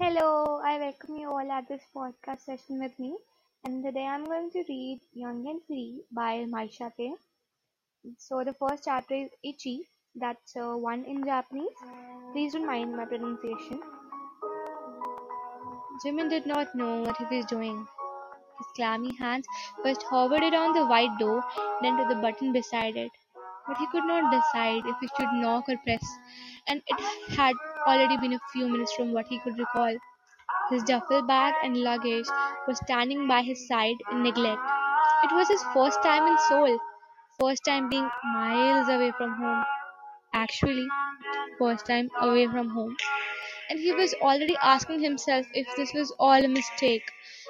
Hello, I welcome you all at this podcast session with me. And today I'm going to read Young and Free by Maisha K. So the first chapter is Ichi, that's uh, one in Japanese. Please don't mind my pronunciation. Jimin did not know what he was doing. His clammy hands first hovered around the white door, then to the button beside it. But he could not decide if he should knock or press, and it had already been a few minutes from what he could recall. His duffel bag and luggage were standing by his side in neglect. It was his first time in Seoul, first time being miles away from home. Actually, first time away from home. And he was already asking himself if this was all a mistake,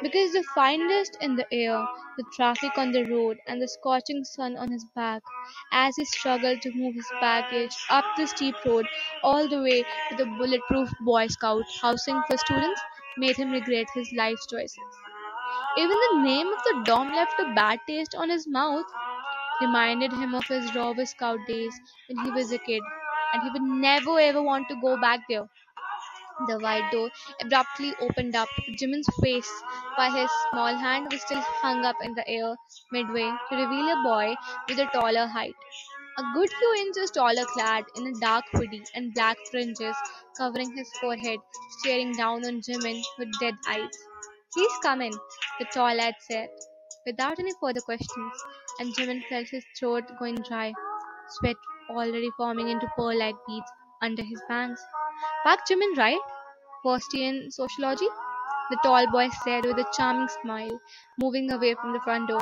because the fine dust in the air, the traffic on the road, and the scorching sun on his back, as he struggled to move his baggage up the steep road all the way to the bulletproof Boy Scout housing for students, made him regret his life choices. Even the name of the dorm left a bad taste on his mouth, reminded him of his Rover Scout days when he was a kid, and he would never ever want to go back there. The wide door abruptly opened up. Jimin's face, while his small hand was still hung up in the air midway, to reveal a boy with a taller height. A good few inches taller, clad in a dark hoodie and black fringes covering his forehead, staring down on Jimin with dead eyes. Please come in, the tall lad said, without any further questions, and Jimin felt his throat going dry, sweat already forming into pearl-like beads under his bangs. Park Jimin, right? In sociology? The tall boy said with a charming smile, moving away from the front door.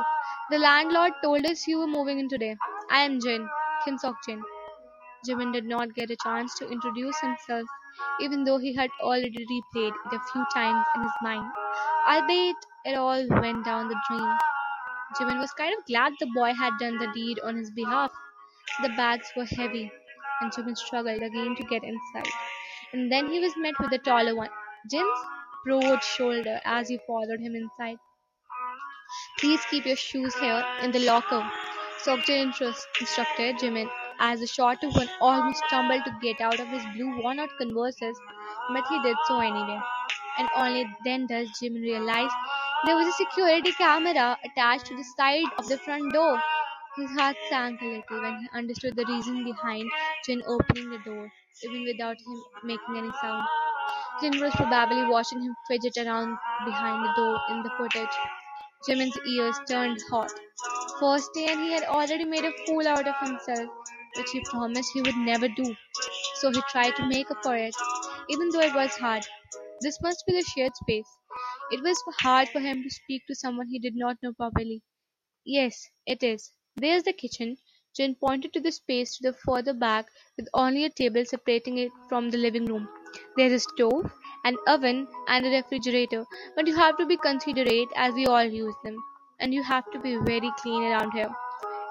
The landlord told us you were moving in today. I am Jin, Kim Sok Jin. Jimin did not get a chance to introduce himself, even though he had already replayed it a few times in his mind. Albeit it all went down the drain. Jimin was kind of glad the boy had done the deed on his behalf. The bags were heavy, and Jimin struggled again to get inside. And then he was met with a taller one, Jin's broad shoulder, as he followed him inside. Please keep your shoes here in the locker, Sokjin instructed Jimin, as the shorter one almost stumbled to get out of his blue worn-out Converses, but he did so anyway. And only then does Jimin realize there was a security camera attached to the side of the front door. His heart sank a little when he understood the reason behind Jin opening the door, even without him making any sound. Jin was probably watching him fidget around behind the door in the footage. Jimin's ears turned hot. First day and he had already made a fool out of himself, which he promised he would never do. So he tried to make up for it, even though it was hard. This must be the shared space. It was hard for him to speak to someone he did not know properly. Yes, it is. There's the kitchen. Jin pointed to the space to the further back with only a table separating it from the living room. There's a stove, an oven, and a refrigerator, but you have to be considerate as we all use them. And you have to be very clean around here.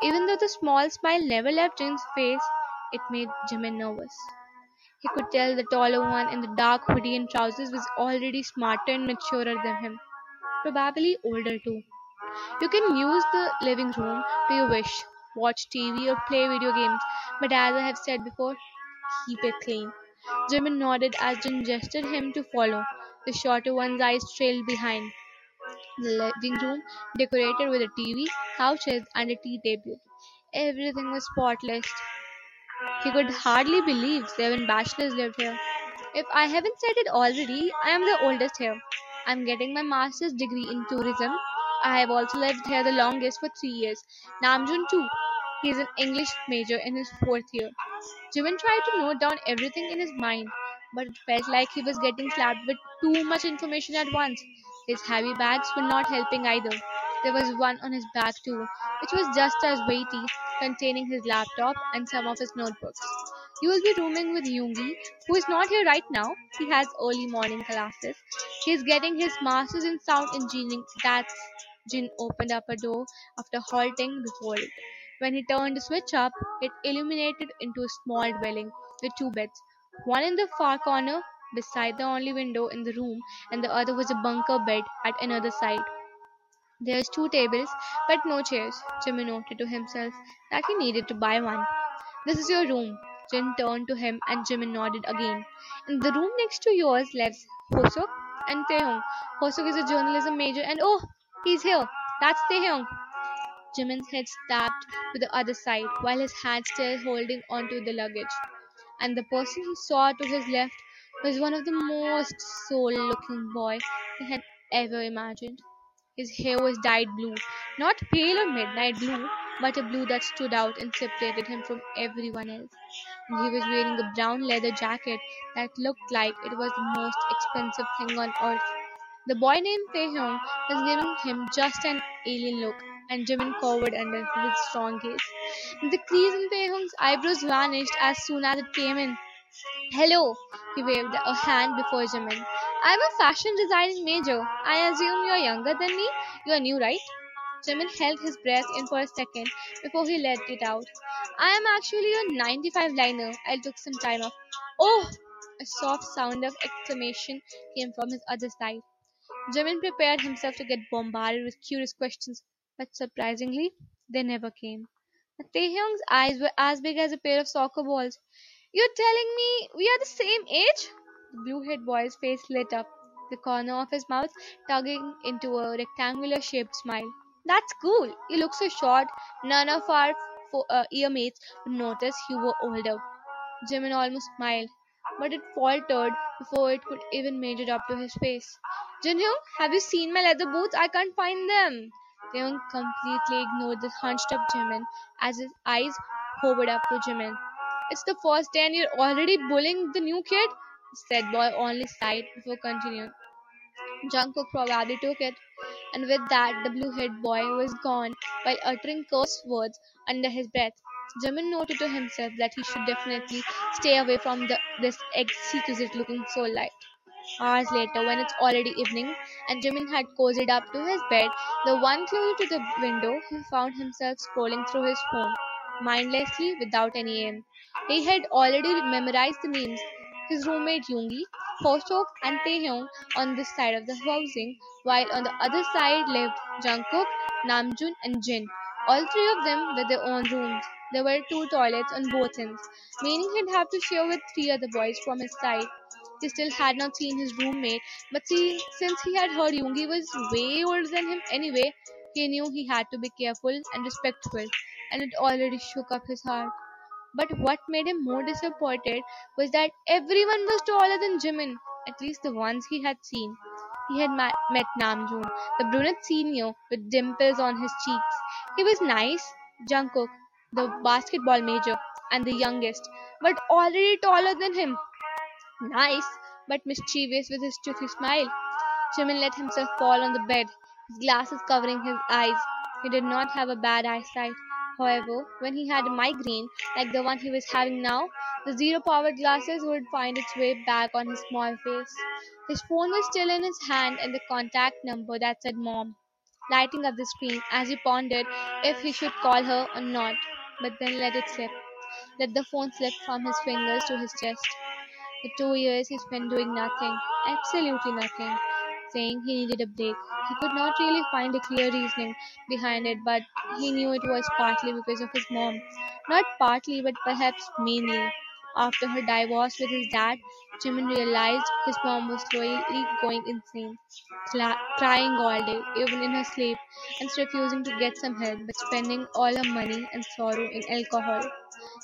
Even though the small smile never left Jin's face, it made Jimin nervous. He could tell the taller one in the dark hoodie and trousers was already smarter and maturer than him. Probably older too. You can use the living room to your wish, watch TV or play video games, but as I have said before, keep it clean. Jimin nodded as Jin gestured him to follow. The shorter one's eyes trailed behind. The living room, decorated with a TV, couches, and a tea table. Everything was spotless. He could hardly believe seven bachelors lived here. If I haven't said it already, I am the oldest here. I'm getting my master's degree in tourism. I have also lived here the longest for three years. Namjoon too. He is an English major in his fourth year. Jimin tried to note down everything in his mind, but it felt like he was getting slapped with too much information at once. His heavy bags were not helping either. There was one on his back too, which was just as weighty, containing his laptop and some of his notebooks. You will be rooming with Yoongi, who is not here right now. He has early morning classes. He is getting his master's in sound engineering. That's Jin opened up a door after halting before it. When he turned the switch up, it illuminated into a small dwelling with two beds, one in the far corner beside the only window in the room, and the other was a bunker bed at another side. There's two tables, but no chairs. Jimin noted to himself that he needed to buy one. This is your room. Jin turned to him and Jimin nodded again. In the room next to yours lives Hosuk and Taehyung. Hosuk is a journalism major and oh, he's here. That's Taehyung. Jimin's head snapped to the other side while his hand still holding onto the luggage. And the person he saw to his left was one of the most soul-looking boy he had ever imagined. His hair was dyed blue, not pale or midnight blue, but a blue that stood out and separated him from everyone else. And he was wearing a brown leather jacket that looked like it was the most expensive thing on earth. The boy named Taehyung was giving him just an alien look, and Jimin cowered under his strong gaze. The crease in Taehyung's eyebrows vanished as soon as it came in. Hello, he waved a hand before Jimin. I'm a fashion designing major. I assume you're younger than me? You're new, right? Jimin held his breath in for a second before he let it out. I am actually a 95 liner. I took some time off. Oh! A soft sound of exclamation came from his other side. Jimin prepared himself to get bombarded with curious questions, but surprisingly, they never came. Taehyung's eyes were as big as a pair of soccer balls. You're telling me we are the same age? The blue-haired boy's face lit up, the corner of his mouth tugging into a rectangular shaped smile. That's cool. You look so short. None of our fo- uh, year mates would notice you were older. Jimin almost smiled, but it faltered before it could even make it up to his face. Jinhyung, have you seen my leather boots? I can't find them. Taehyung completely ignored the hunched up Jimin as his eyes hovered up to Jimin. It's the first day and you're already bullying the new kid? said boy only sighed before continuing. Jungkook probably took it, and with that the blue-haired boy was gone while uttering curse words under his breath. Jimin noted to himself that he should definitely stay away from this exquisite-looking soul light. Hours later, when it's already evening, and Jimin had cozied up to his bed, the one closer to the window, he found himself scrolling through his phone, mindlessly, without any aim. He had already memorized the names. His roommate Yoongi, Hosok, and Taehyung on this side of the housing, while on the other side lived Jungkook, Namjoon, and Jin. All three of them with their own rooms. There were two toilets on both ends, meaning he'd have to share with three other boys from his side. He still had not seen his roommate, but see, since he had heard Yoongi was way older than him anyway, he knew he had to be careful and respectful, and it already shook up his heart. But what made him more disappointed was that everyone was taller than Jimin, at least the ones he had seen. He had ma- met Namjoon, the brunette senior with dimples on his cheeks. He was nice, Jungkook, the basketball major, and the youngest, but already taller than him. Nice, but mischievous with his toothy smile. Jimin let himself fall on the bed, his glasses covering his eyes. He did not have a bad eyesight. However, when he had a migraine, like the one he was having now, the zero powered glasses would find its way back on his small face. His phone was still in his hand and the contact number that said mom, lighting up the screen as he pondered if he should call her or not, but then let it slip. Let the phone slip from his fingers to his chest. The two years he spent doing nothing, absolutely nothing, saying he needed a break. He could not really find a clear reasoning behind it, but he knew it was partly because of his mom. Not partly, but perhaps mainly. After her divorce with his dad, Jimin realized his mom was slowly going insane, crying all day, even in her sleep, and refusing to get some help, but spending all her money and sorrow in alcohol.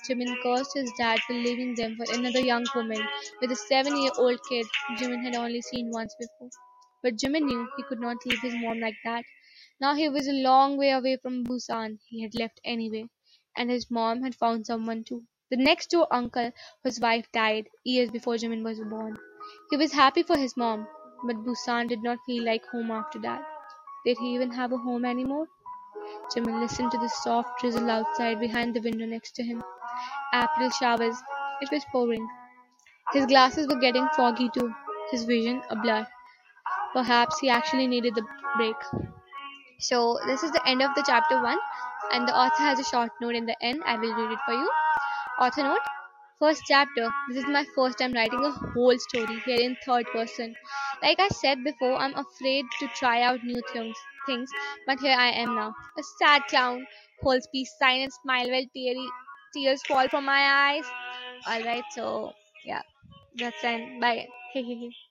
Jimin cursed his dad for leaving them for another young woman with a seven year old kid Jimin had only seen once before. But Jimin knew he could not leave his mom like that. Now he was a long way away from Busan. He had left anyway, and his mom had found someone too. The next door uncle, whose wife died years before Jimin was born. He was happy for his mom, but Busan did not feel like home after that. Did he even have a home anymore? Jimin listened to the soft drizzle outside behind the window next to him. April showers. It was pouring. His glasses were getting foggy too, his vision a blur. Perhaps he actually needed the break. So, this is the end of the chapter 1, and the author has a short note in the end. I will read it for you. Author note First chapter. This is my first time writing a whole story here in third person. Like I said before, I'm afraid to try out new things, things, but here I am now. A sad clown holds peace sign and smile while teary tears fall from my eyes. Alright, so yeah, that's end. Bye.